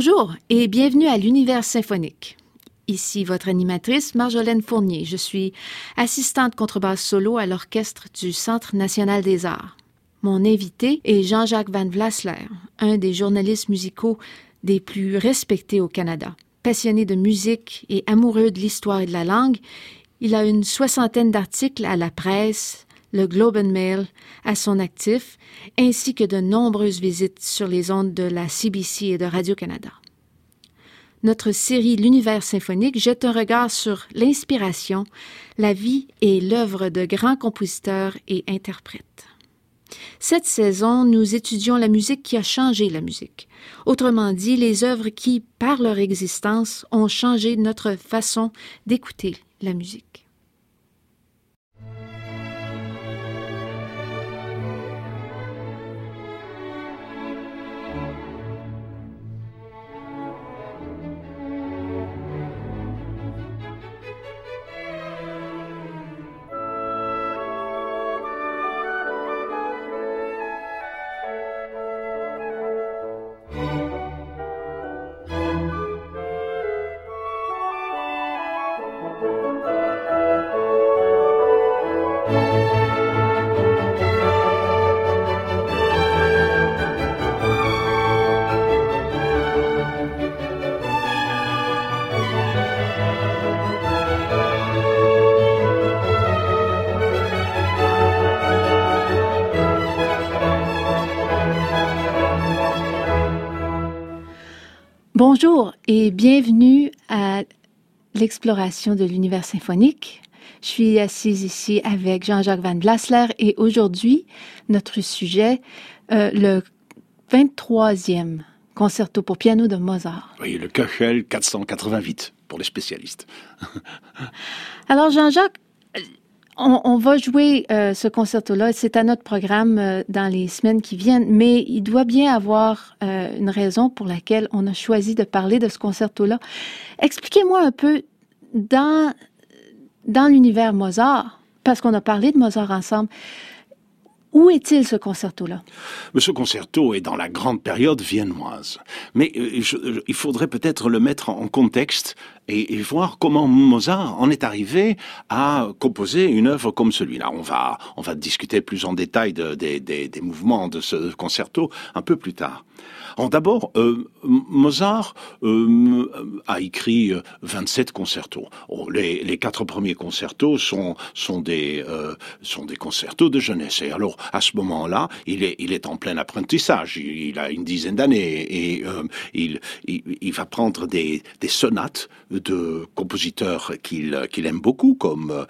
Bonjour et bienvenue à l'Univers symphonique. Ici votre animatrice Marjolaine Fournier. Je suis assistante contrebasse solo à l'orchestre du Centre national des arts. Mon invité est Jean-Jacques Van Vlasler, un des journalistes musicaux des plus respectés au Canada. Passionné de musique et amoureux de l'histoire et de la langue, il a une soixantaine d'articles à la presse, le Globe and Mail à son actif, ainsi que de nombreuses visites sur les ondes de la CBC et de Radio-Canada. Notre série L'univers symphonique jette un regard sur l'inspiration, la vie et l'œuvre de grands compositeurs et interprètes. Cette saison, nous étudions la musique qui a changé la musique. Autrement dit, les œuvres qui, par leur existence, ont changé notre façon d'écouter la musique. Bonjour et bienvenue à l'exploration de l'univers symphonique. Je suis assise ici avec Jean-Jacques Van Blasler et aujourd'hui, notre sujet, euh, le 23e concerto pour piano de Mozart. Oui, le Köchel 488 pour les spécialistes. Alors Jean-Jacques, on, va jouer euh, ce concerto-là. C'est à notre programme euh, dans les semaines qui viennent, mais il doit bien avoir euh, une raison pour laquelle on a choisi de parler de ce concerto-là. Expliquez-moi un peu dans, dans l'univers Mozart, parce qu'on a parlé de Mozart ensemble. Où est-il ce concerto-là? Ce concerto est dans la grande période viennoise. Mais il faudrait peut-être le mettre en contexte et, voir comment Mozart en est arrivé à composer une œuvre comme celui-là. On va, on va discuter plus en détail des mouvements de ce concerto un peu plus tard. D'abord, euh, Mozart euh, a écrit 27 concertos. Oh, les, quatre premiers concertos sont, des, euh, concertos de jeunesse. Et alors, à ce moment-là, il est, en plein apprentissage. Il, a une dizaine d'années et il, va prendre des, des sonates de compositeurs qu'il qu'il aime beaucoup, comme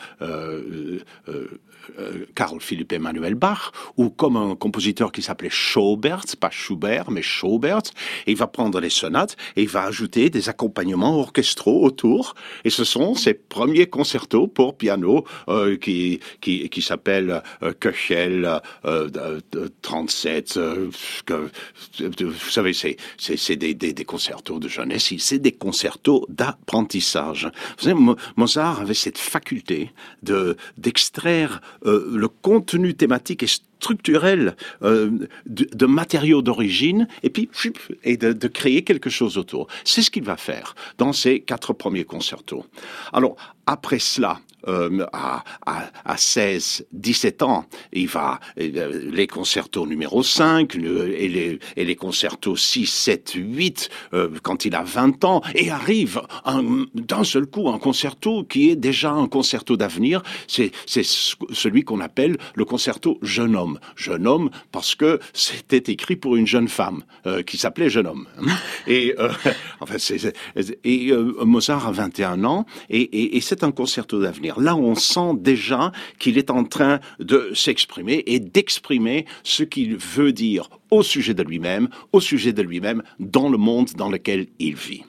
Carl Philipp Emanuel Bach, ou comme un compositeur qui s'appelait Schubert, pas Schubert, mais Schubert, et il va prendre les sonates et il va ajouter des accompagnements orchestraux autour, et ce sont ses premiers concertos pour piano euh, qui, qui, qui s'appellent euh, Köchel euh, 37, euh, que, vous savez, c'est, c'est, des, des, des concertos de jeunesse, c'est des concertos d'apprentissage. Vous savez, Mozart avait cette faculté de, d'extraire euh, le contenu thématique et structurel euh, de, matériaux d'origine et puis et de, de, créer quelque chose autour. C'est ce qu'il va faire dans ses quatre premiers concertos. Alors après cela, euh, à, à, à, 16, 17 ans, il va euh, les concertos numéro 5 et, les, et les concertos 6, 7, 8 quand il a 20 ans et arrive d'un seul coup un concerto qui est déjà un concerto d'avenir, c'est celui qu'on appelle le concerto jeune homme. Jeune homme parce que c'était écrit pour une jeune femme euh, qui s'appelait jeune homme. Et euh, enfin, c'est, et Mozart a 21 ans et, et, et c'est un concerto d'avenir. Là, on sent déjà qu'il est en train de s'exprimer et d'exprimer ce qu'il veut dire au sujet de lui-même, au sujet de lui-même dans le monde dans lequel il vit.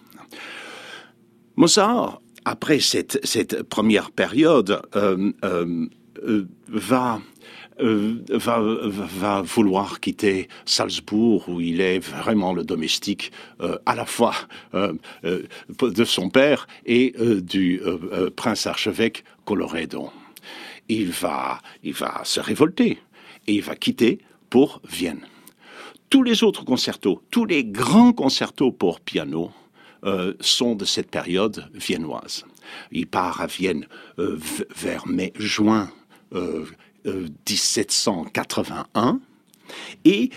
Mozart, après cette, première période, euh, euh, euh, va va, va, vouloir quitter Salzbourg, où il est vraiment le domestique à la fois de son père et du prince archevêque Colorado. Il va, il va se révolter et il va quitter pour Vienne. tous les autres concertos, tous les grands concertos pour piano euh, sont de cette période viennoise. Il part à Vienne euh, vers mai-juin 1781. Et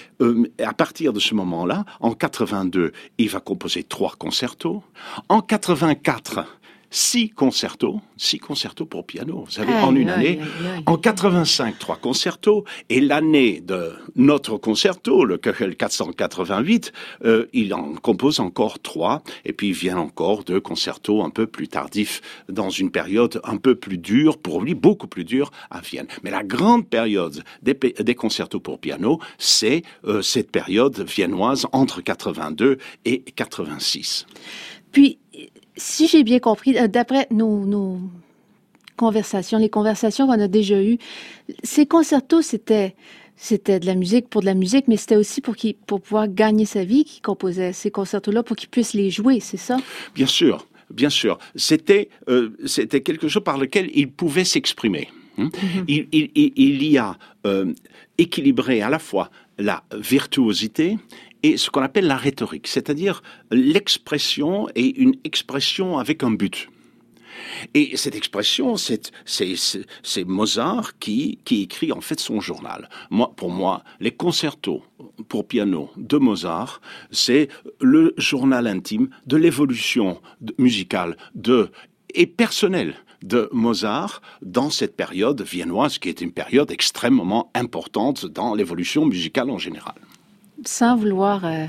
à partir de ce moment-là, en 82, il va composer trois concertos. En 84, six concertos, six concertos pour piano, vous savez, en une année. en 85, trois concertos. Et l'année de notre concerto, le Köchel 488, euh, il en compose encore trois. Et puis il vient encore deux concertos un peu plus tardifs, dans une période un peu plus dure, pour lui, beaucoup plus dure, à Vienne. Mais la grande période des, des concertos pour piano, c'est euh, cette période viennoise entre 82 et 86. Puis, si j'ai bien compris, euh, d'après nos, conversations, les conversations qu'on a déjà eues, ces concertos, c'était c'était de la musique pour de la musique, mais c'était aussi pour, pour pouvoir gagner sa vie qu'il composait ces concertos-là, pour qu'il puisse les jouer, c'est ça? Bien sûr, bien sûr. C'était euh, c'était quelque chose par lequel il pouvait s'exprimer. Hein. Mm-hmm. il, y a euh, équilibré à la fois la virtuosité et ce qu'on appelle la rhétorique, c'est-à-dire l'expression et une expression avec un but. Et cette expression, c'est, Mozart qui, écrit en fait son journal. Moi, pour moi, les concertos pour piano de Mozart, c'est le journal intime de l'évolution musicale de, et personnelle de Mozart dans cette période viennoise qui est une période extrêmement importante dans l'évolution musicale en général sans vouloir... Euh,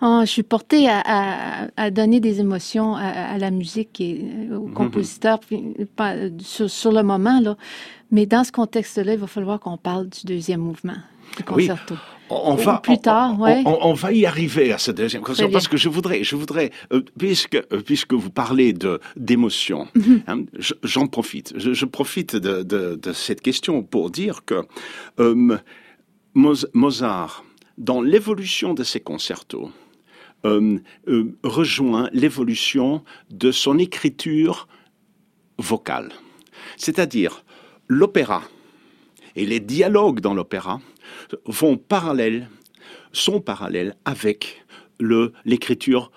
oh, je suis portée à, donner des émotions à, la musique et euh, au mhm. compositeur sur, le moment, là. Mais dans ce contexte-là, il va falloir qu'on parle du deuxième mouvement du concerto. On va, plus tard, on, va y arriver à ce deuxième concerto parce que je voudrais, je voudrais, euh, puisque puisque vous parlez de d'émotion, mhm. hein, j'en profite. Je, profite de, cette question pour dire que Mozart dans l'évolution de ses concertos, euh, euh, rejoint l'évolution de son écriture vocale. C'est-à-dire, l'opéra et les dialogues dans l'opéra vont parallèle, sont parallèles avec l'écriture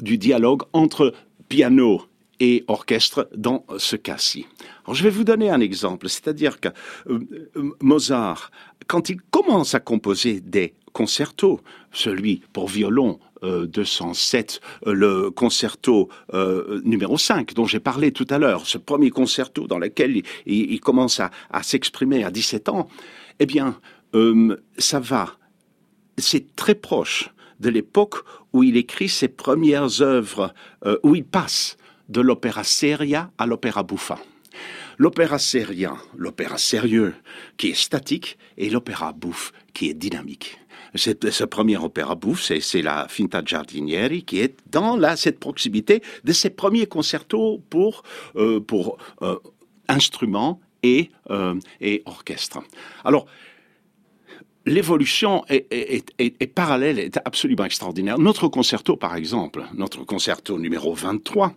du dialogue entre piano et orchestre dans ce cas-ci. je vais vous donner un exemple, c'est-à-dire que euh, Mozart, quand il commence à composer des concerto, celui pour violon 207, euh, euh, le concerto euh, numéro 5 dont j'ai parlé tout à l'heure, ce premier concerto dans lequel il, commence à, s'exprimer à 17 ans, eh bien, ça va, c'est très proche de l'époque où il écrit ses premières œuvres, où il passe de l'opéra seria à l'opéra buffa. L'opéra sérien, l'opéra sérieux, qui est statique, et l'opéra bouffe, qui est dynamique. Ce premier opéra bouffe, c'est la Finta Giardinieri, qui est dans la, cette proximité de ses premiers concertos pour, euh, euh, instruments et, euh, et orchestre. Alors, l'évolution est, est, parallèle, est absolument extraordinaire. Notre concerto, par exemple, notre concerto numéro 23,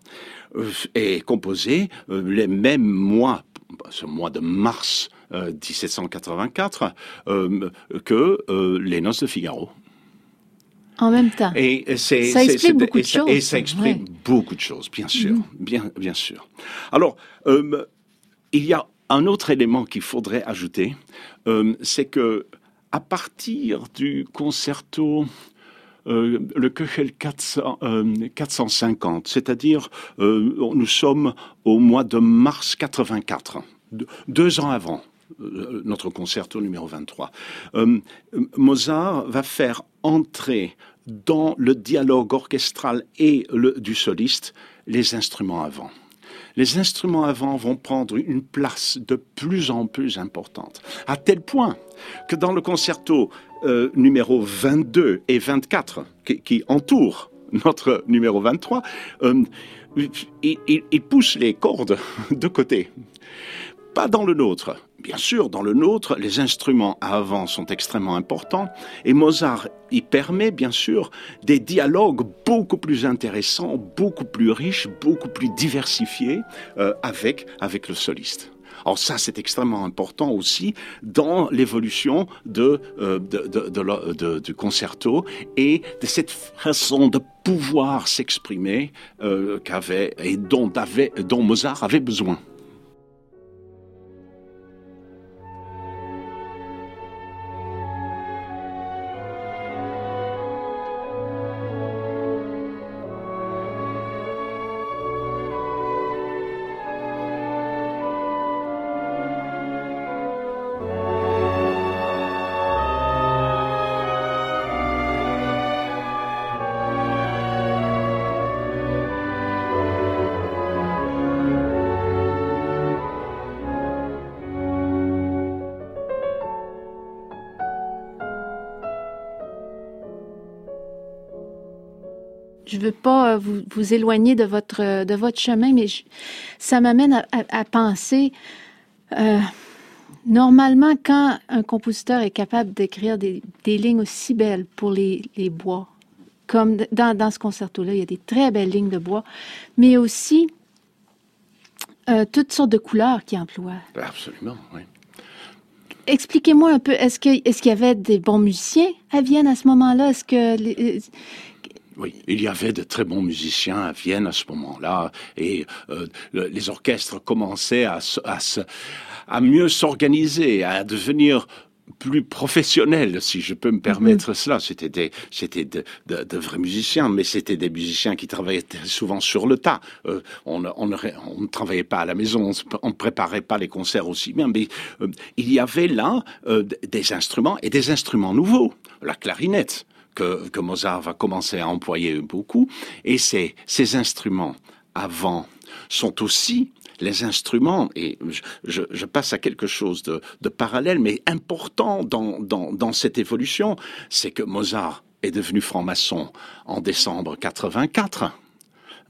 euh, est composé les mêmes mois, ce mois de mars 1784, euh, que les Noces de Figaro. En même temps. Et ça explique beaucoup de choses. Et ça explique beaucoup de choses, bien sûr, mm-hmm. bien, bien sûr. Alors, il y a un autre élément qu'il faudrait ajouter, c'est que à partir du concerto euh, le Köchel 400, 450, c'est-à-dire euh, nous sommes au mois de mars 84, deux ans avant euh, notre concerto numéro 23. Mozart va faire entrer dans le dialogue orchestral et du soliste les instruments avant les instruments avant vont prendre une place de plus en plus importante, à tel point que dans le concerto euh, numéro 22 et 24, qui, entoure notre numéro 23, euh, il pousse les cordes de côté. Pas dans le nôtre, Bien sûr, dans le nôtre, les instruments à avant sont extrêmement importants et Mozart y permet bien sûr des dialogues beaucoup plus intéressants, beaucoup plus riches, beaucoup plus diversifiés euh, avec, avec le soliste. Alors ça, c'est extrêmement important aussi dans l'évolution de, du concerto et de cette façon de pouvoir s'exprimer qu'avait et dont, avait, dont Mozart avait besoin. Veux pas euh, vous, vous éloigner de votre, euh, de votre chemin, mais ça m'amène à, penser, euh, normalement, quand un compositeur est capable d'écrire des, des, lignes aussi belles pour les, les bois, comme dans, dans ce concerto-là, il y a des très belles lignes de bois, mais aussi toutes sortes de couleurs qu'il emploie. Absolument, oui. Expliquez-moi un peu, est-ce qu'il est y avait des bons musiciens à Vienne à ce moment-là? Est-ce que oui, il y avait de très bons musiciens à Vienne à ce moment-là, et euh, les orchestres commençaient à, à, à mieux s'organiser, à devenir plus professionnels, si je peux me permettre mhm. cela. C'était des, c'était de, de, de, vrais musiciens, mais c'était des musiciens qui travaillaient souvent sur le tas. Euh, on, on, on, ne travaillait pas à la maison, on ne préparait pas les concerts aussi bien, mais euh, il y avait là euh, des instruments et des instruments nouveaux. La clarinette, que, Mozart va commencer à employer beaucoup. Et ces, instruments avant sont aussi les instruments, et je, passe à quelque chose de, parallèle, mais important dans, cette évolution, c'est que Mozart est devenu franc-maçon en décembre 84.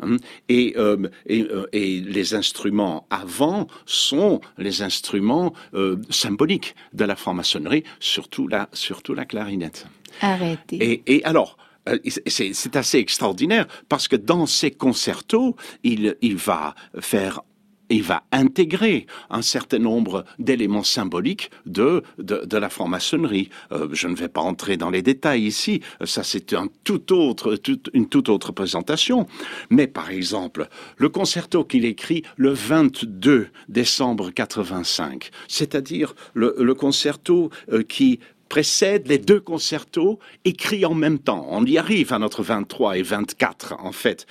Hein, et, euh, euh, et, les instruments avant sont les instruments euh, symboliques de la franc-maçonnerie, surtout la, surtout la clarinette. Arrêtez. Et, alors, euh, c'est assez extraordinaire parce que dans ces concertos, il, il va faire il va intégrer un certain nombre d'éléments symboliques de, de, la franc-maçonnerie. Euh, je ne vais pas entrer dans les détails ici, ça c'est tout autre, une toute autre présentation. Mais par exemple, le concerto qu'il écrit le 22 décembre 85, c'est-à-dire le, le, concerto euh, qui précède les deux concertos écrits en même temps. On y arrive à notre 23 et 24 en fait.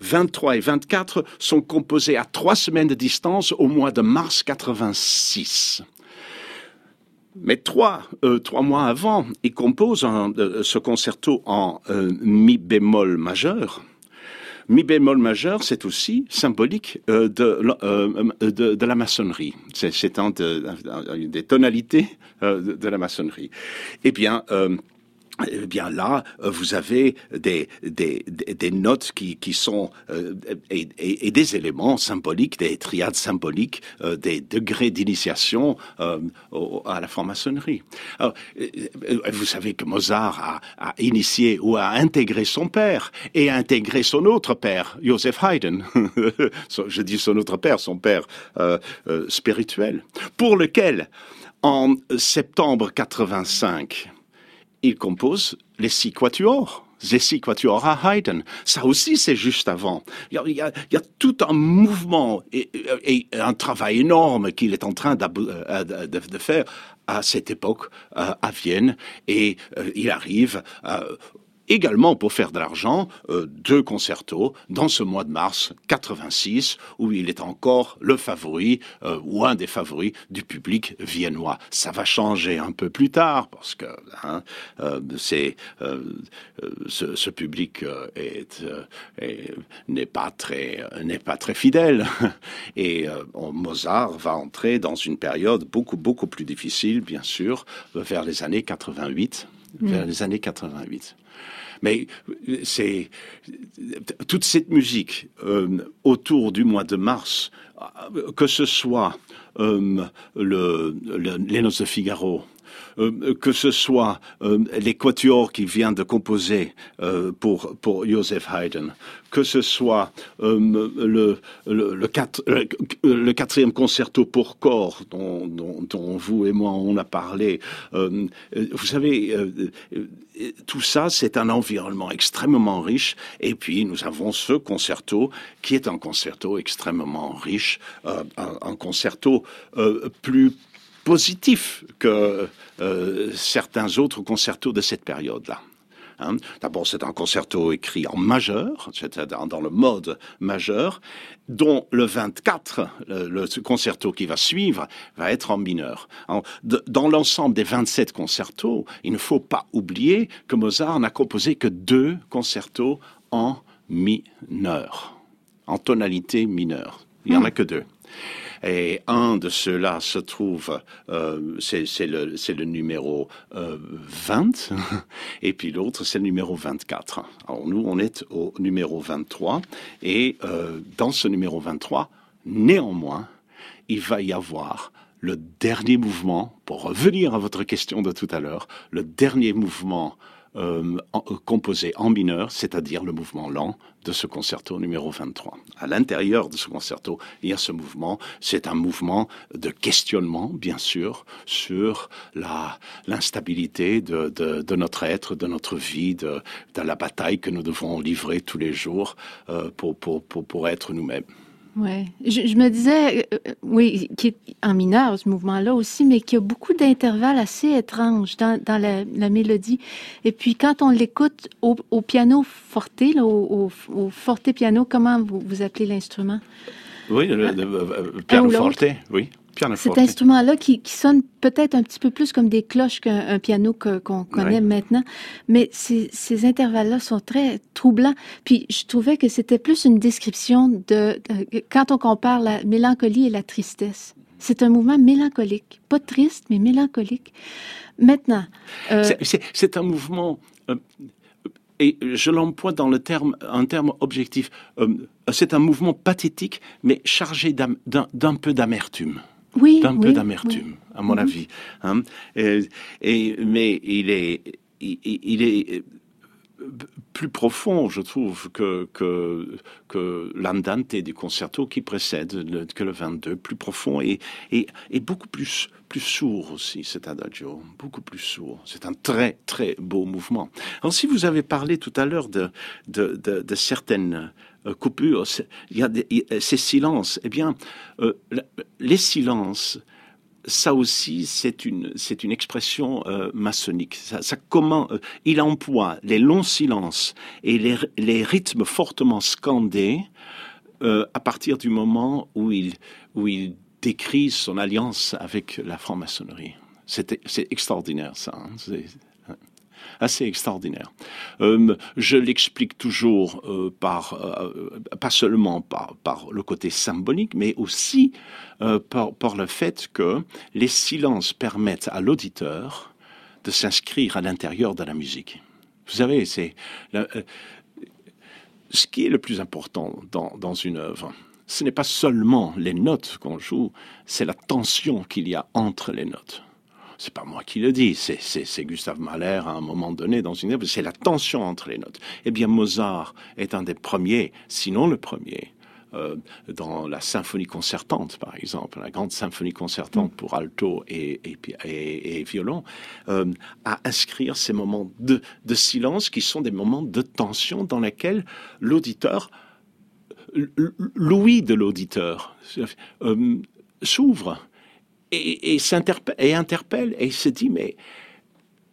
23 hein. et 24 sont composés à trois semaines de distance au mois de mars 86. Mais trois, euh, trois mois avant, il compose euh, ce concerto en euh, mi bémol majeur Mi bémol majeur, c'est aussi symbolique euh, euh, de, de, la maçonnerie. C'est un des tonalités euh, de, la maçonnerie. Eh bien, eh bien là, vous avez des, des, des notes qui, qui sont euh, et, et, des éléments symboliques, des triades symboliques, euh, des degrés d'initiation euh, à la franc-maçonnerie. Vous savez que Mozart a, a, initié ou a intégré son père et a intégré son autre père, Joseph Haydn. Je dis son autre père, son père spirituel, pour lequel, en septembre 85, il compose les six quatuors. Les six quatuors à Haydn. Ça aussi, c'est juste avant. Il y, a, tout un mouvement et, un travail énorme qu'il est en train euh, de, faire à cette époque euh, à Vienne. Et euh, il arrive également pour faire de l'argent euh, deux concertos dans ce mois de mars 86 où il est encore le favori euh, ou un des favoris du public viennois. Ça va changer un peu plus tard parce que hein, euh, c'est ce, public est, n'est pas très n'est pas très fidèle et Mozart va entrer dans une période beaucoup beaucoup plus difficile bien sûr vers les années 88 vers mm. les années 88. Mais c'est toute cette musique euh, autour du mois de mars, que ce soit euh, le, les Noces de Figaro, euh, que ce soit euh, les quatuors qui vient de composer euh, pour, pour Joseph Haydn, que ce soit le, le, quatrième concerto pour corps dont, vous et moi on a parlé. vous savez, tout ça, c'est un environnement extrêmement riche. Et puis, nous avons ce concerto qui est un concerto extrêmement riche, un, concerto plus positif que euh, certains autres concertos de cette période-là. Hein. D'abord, c'est un concerto écrit en majeur, c'est-à-dire dans le mode majeur, dont le 24, le, concerto qui va suivre, va être en mineur. dans l'ensemble des 27 concertos, il ne faut pas oublier que Mozart n'a composé que deux concertos en mineur, en tonalité mineure. Il n'y en a hmm. que deux. Et un de ceux-là se trouve, euh, c'est le, le, numéro euh, 20, et puis l'autre, c'est le numéro 24. Alors nous, on est au numéro 23, et euh, dans ce numéro 23, néanmoins, il va y avoir le dernier mouvement, pour revenir à votre question de tout à l'heure, le dernier mouvement euh, euh, composé en mineur, c'est-à-dire le mouvement lent de ce concerto numéro 23. À l'intérieur de ce concerto, il y a ce mouvement. C'est un mouvement de questionnement, bien sûr, sur l'instabilité de, de, notre être, de notre vie, de, la bataille que nous devons livrer tous les jours euh, pour, pour, pour être nous-mêmes. Ouais. Je, je, me disais, euh, euh, oui, qui est en mineur, ce mouvement-là aussi, mais qu'il y a beaucoup d'intervalles assez étranges dans, dans la, la, mélodie. Et puis, quand on l'écoute au, au, piano forte, là, au, au, forte piano, comment vous, vous appelez l'instrument? Oui, le, le, le piano forte, oui. Cet instrument-là qui, qui, sonne peut-être un petit peu plus comme des cloches qu'un piano qu'on connaît maintenant, mais ces, ces intervalles-là sont très troublants. Puis je trouvais que c'était plus une description de, de, quand on compare la mélancolie et la tristesse. C'est un mouvement mélancolique, pas triste, mais mélancolique. Maintenant, euh, c'est un mouvement. Euh, et je l'emploie dans le terme, un terme objectif. Euh, c'est un mouvement pathétique, mais chargé d'un peu d'amertume oui, d'un oui, peu d'amertume, oui. à mon -hmm. avis. Hein. Et, et, mais il est, il, il, est plus profond, je trouve, que, que, que l'andante du concerto qui précède, le, que le 22, plus profond et, et, et beaucoup plus, plus sourd aussi, cet adagio, beaucoup plus sourd. C'est un très, très beau mouvement. Alors, si vous avez parlé tout à l'heure de, de, de, de certaines coupures, il y a ces silences. Eh bien, euh, les silences, ça aussi, c'est une, c'est une expression euh, maçonnique. Ça, ça euh, il emploie les longs silences et les, rythmes fortement scandés euh, à partir du moment où il, où il décrit son alliance avec la franc-maçonnerie. C'est extraordinaire, ça. Hein assez extraordinaire. Euh, je l'explique toujours euh, par, euh, pas seulement par, le côté symbolique, mais aussi euh, par, le fait que les silences permettent à l'auditeur de s'inscrire à l'intérieur de la musique. Vous savez, c'est euh, ce qui est le plus important dans une œuvre. Ce n'est pas seulement les notes qu'on joue, c'est la tension qu'il y a entre les notes c'est pas moi qui le dis, c'est Gustave Mahler à un moment donné dans une œuvre, c'est la tension entre les notes. Eh bien, Mozart est un des premiers, sinon le premier, euh, dans la symphonie concertante, par exemple, la grande symphonie concertante pour alto et, et, et, et violon, euh, à inscrire ces moments de, de, silence qui sont des moments de tension dans lesquels l'auditeur, l'ouïe de l'auditeur, euh, s'ouvre et, et, et interpelle et se dit mais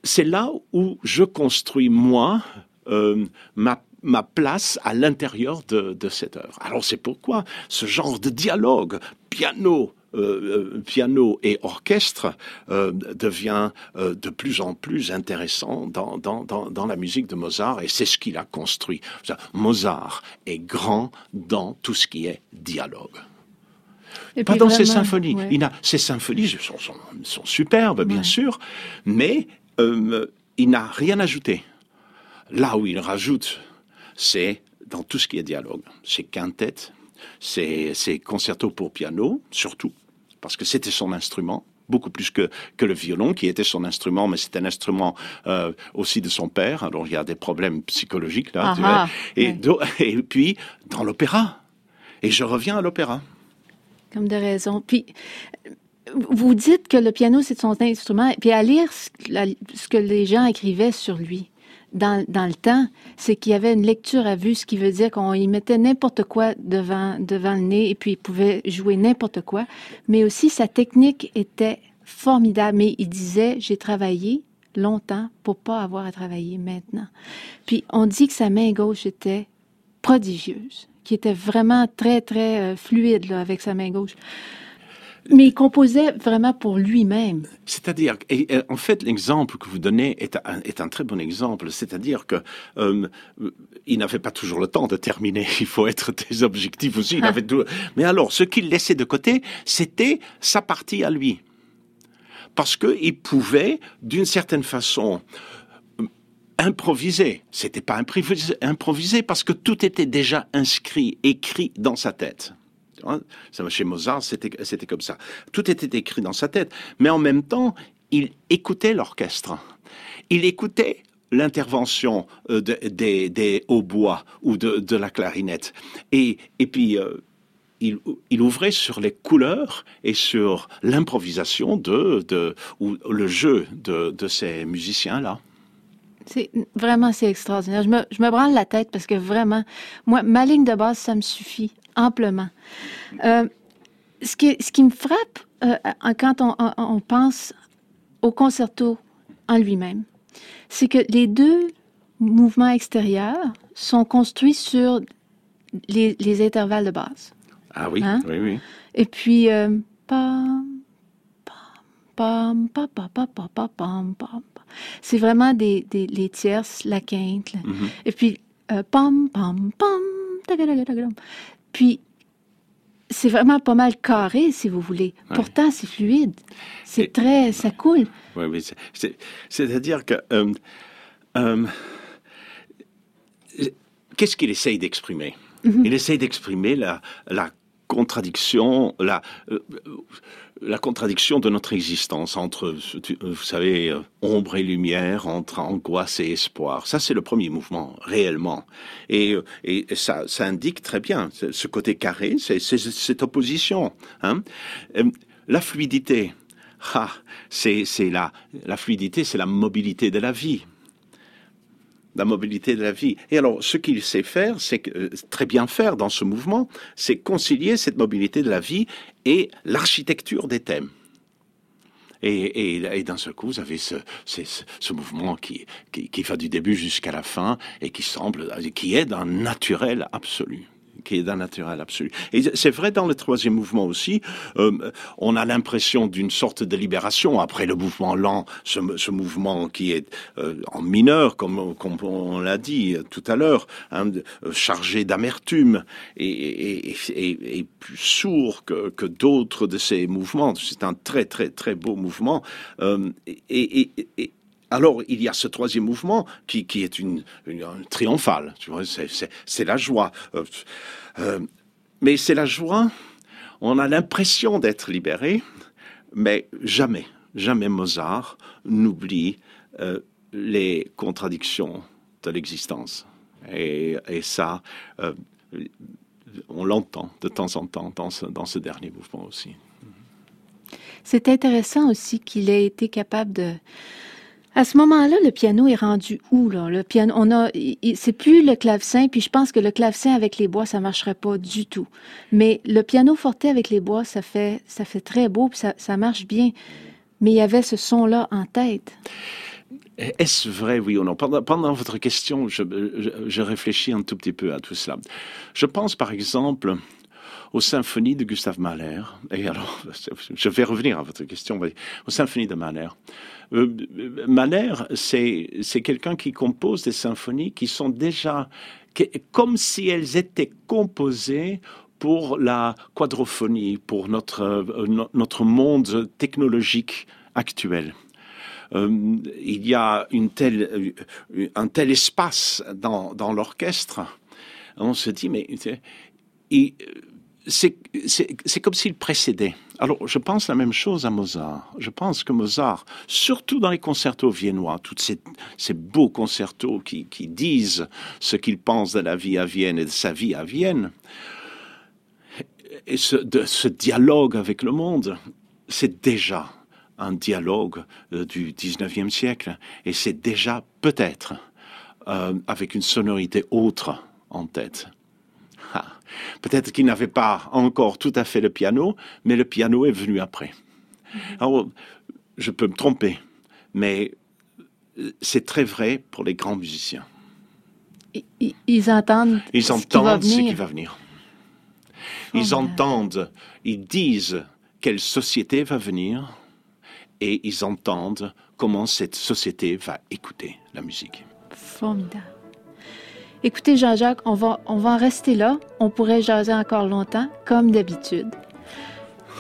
c'est là où je construis moi euh, ma place à l'intérieur de, cette œuvre. Alors c'est pourquoi ce genre de dialogue piano euh, euh piano et orchestre devient de plus en plus intéressant dans la musique de Mozart et c'est ce qu'il a construit. Mozart est grand dans tout ce qui est dialogue. Et pas dans vraiment, ses symphonies. Ouais. Il a, ses symphonies sont, sont, sont superbes, bien ouais. sûr, mais euh, il n'a rien ajouté. Là où il rajoute, c'est dans tout ce qui est dialogue. C'est quintettes, c'est concertos pour piano, surtout, parce que c'était son instrument beaucoup plus que, que le violon, qui était son instrument, mais c'est un instrument euh, aussi de son père. Alors il y a des problèmes psychologiques là. tu vois. Et, do- et puis dans l'opéra. Et je reviens à l'opéra. Comme de raison. Puis, vous dites que le piano, c'est son instrument. Puis, à lire ce, que les gens écrivaient sur lui dans, dans le temps, c'est qu'il y avait une lecture à vue, ce qui veut dire qu'on y mettait n'importe quoi devant, devant le nez et puis il pouvait jouer n'importe quoi. Mais aussi, sa technique était formidable. Mais il disait, j'ai travaillé longtemps pour pas avoir à travailler maintenant. Puis, on dit que sa main gauche était prodigieuse, qui était vraiment très, très euh, fluide là, avec sa main gauche. Mais il composait vraiment pour lui-même. C'est-à-dire, et, et, en fait, l'exemple que vous donnez est un, est un très bon exemple. C'est-à-dire que euh, il n'avait pas toujours le temps de terminer. Il faut être des objectifs aussi. Il avait tout... Mais alors, ce qu'il laissait de côté, c'était sa partie à lui, parce que il pouvait, d'une certaine façon, improviser. C'était pas improvisé, improvisé parce que tout était déjà inscrit, écrit dans sa tête. Ça, chez Mozart, c'était, comme ça. Tout était écrit dans sa tête. Mais en même temps, il écoutait l'orchestre. Il écoutait l'intervention euh, de, des, des hautbois ou de, de, la clarinette. Et, et puis, euh, il, il, ouvrait sur les couleurs et sur l'improvisation de, de, ou le jeu de, de ces musiciens-là. C'est vraiment c'est extraordinaire. Je me, je me branle la tête parce que vraiment, moi, ma ligne de base, ça me suffit amplement. Euh, ce, qui, ce qui me frappe euh, quand on, on, pense au concerto en lui-même, c'est que les deux mouvements extérieurs sont construits sur les, les intervalles de base. Ah oui, hein? oui, oui. Et puis, euh, pam, pam, pam, pam, pam, pam, pam, pam, pam. C'est vraiment des, des, les tierces, la quinte. Mm -hmm. Et puis, euh, pam, pam, pam, puis, c'est vraiment pas mal carré, si vous voulez. Ouais. Pourtant, c'est fluide. C'est très... ça coule. Oui, oui. C'est-à-dire que... Euh, euh, Qu'est-ce qu'il essaye d'exprimer? Mm -hmm. Il essaye d'exprimer la, la contradiction, la, euh, la contradiction de notre existence entre, vous savez, ombre et lumière, entre angoisse et espoir. Ça, c'est le premier mouvement, réellement. Et, et ça, ça indique très bien ce côté carré, c'est cette opposition. Hein la fluidité, ah, c'est la, la fluidité, c'est la mobilité de la vie la mobilité de la vie. Et alors, ce qu'il sait faire, c'est euh, très bien faire dans ce mouvement, c'est concilier cette mobilité de la vie et l'architecture des thèmes. Et, et, et d'un seul coup, vous avez ce, ce, ce mouvement qui, qui, qui, va du début jusqu'à la fin et qui semble, qui est d'un naturel absolu qui est d'un naturel absolu. Et c'est vrai dans le troisième mouvement aussi, euh, on a l'impression d'une sorte de libération après le mouvement lent, ce, mouvement qui est euh, en mineur, comme, on l'a dit tout à l'heure, hein, chargé d'amertume et, plus sourd que, d'autres de ces mouvements. C'est un très très très beau mouvement. Euh, alors, il y a ce troisième mouvement qui, qui est une, une, triomphale, tu vois, c'est la joie. Euh, euh, mais c'est la joie, on a l'impression d'être libéré, mais jamais, jamais Mozart n'oublie euh, les contradictions de l'existence. Et, et, ça, on l'entend de temps en temps dans ce, dans ce dernier mouvement aussi. C'est intéressant aussi qu'il ait été capable de à ce moment-là, le piano est rendu où là? Le piano, on a, c'est plus le clavecin, puis je pense que le clavecin avec les bois, ça marcherait pas du tout. Mais le piano forté avec les bois, ça fait, ça fait très beau, puis ça, marche bien. Mais il y avait ce son-là en tête. Est-ce vrai, oui ou non? Pendant, votre question, je, réfléchis un tout petit peu à tout cela. Je pense, par exemple, aux symphonies de Gustave Mahler. Et alors, je vais revenir à votre question, aux symphonies de Mahler. Euh, Mahler, c'est quelqu'un qui compose des symphonies qui sont déjà comme si elles étaient composées pour la quadrophonie, pour notre, euh, notre monde technologique actuel. Euh, il y a une telle, un tel espace dans, dans l'orchestre, on se dit, mais il, c'est comme s'il précédait. Alors, je pense la même chose à Mozart. Je pense que Mozart, surtout dans les concertos viennois, tous ces, beaux concertos qui, disent ce qu'il pense de la vie à Vienne et de sa vie à Vienne, et ce dialogue avec le monde, c'est déjà un dialogue euh, du 19e siècle, et c'est déjà peut-être euh, avec une sonorité autre en tête. Peut-être qu'il n'avait pas encore tout à fait le piano, mais le piano est venu après. Mhm. Alors, je peux me tromper, mais euh, c'est très vrai pour les grands musiciens. Ils entendent, ils entendent ce qui va venir. Ils entendent, ils disent quelle société va venir et ils entendent comment cette société va écouter la musique. Formidable. Écoutez, Jean-Jacques, on va, on va en rester là. On pourrait jaser encore longtemps, comme d'habitude.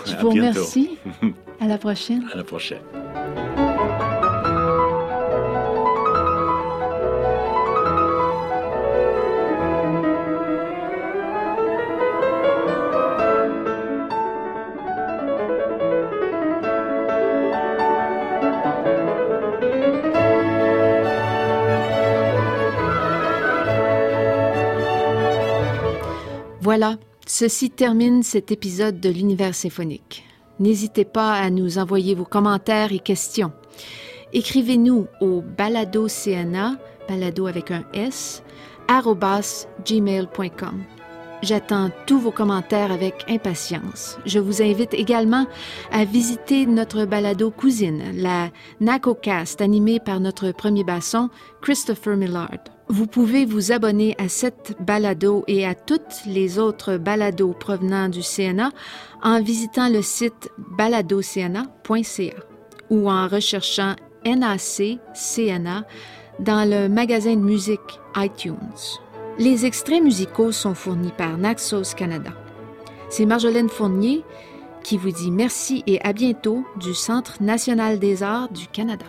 Je vous remercie. À la prochaine. À la prochaine. Ceci termine cet épisode de l'univers symphonique. N'hésitez pas à nous envoyer vos commentaires et questions. Écrivez-nous au balado balado avec un S, gmail.com. J'attends tous vos commentaires avec impatience. Je vous invite également à visiter notre balado cousine, la NACOcast, animée par notre premier basson, Christopher Millard. Vous pouvez vous abonner à cette balado et à toutes les autres balados provenant du CNA en visitant le site baladocna.ca ou en recherchant NAC CNA dans le magasin de musique iTunes. Les extraits musicaux sont fournis par Naxos Canada. C'est Marjolaine Fournier qui vous dit merci et à bientôt du Centre national des arts du Canada.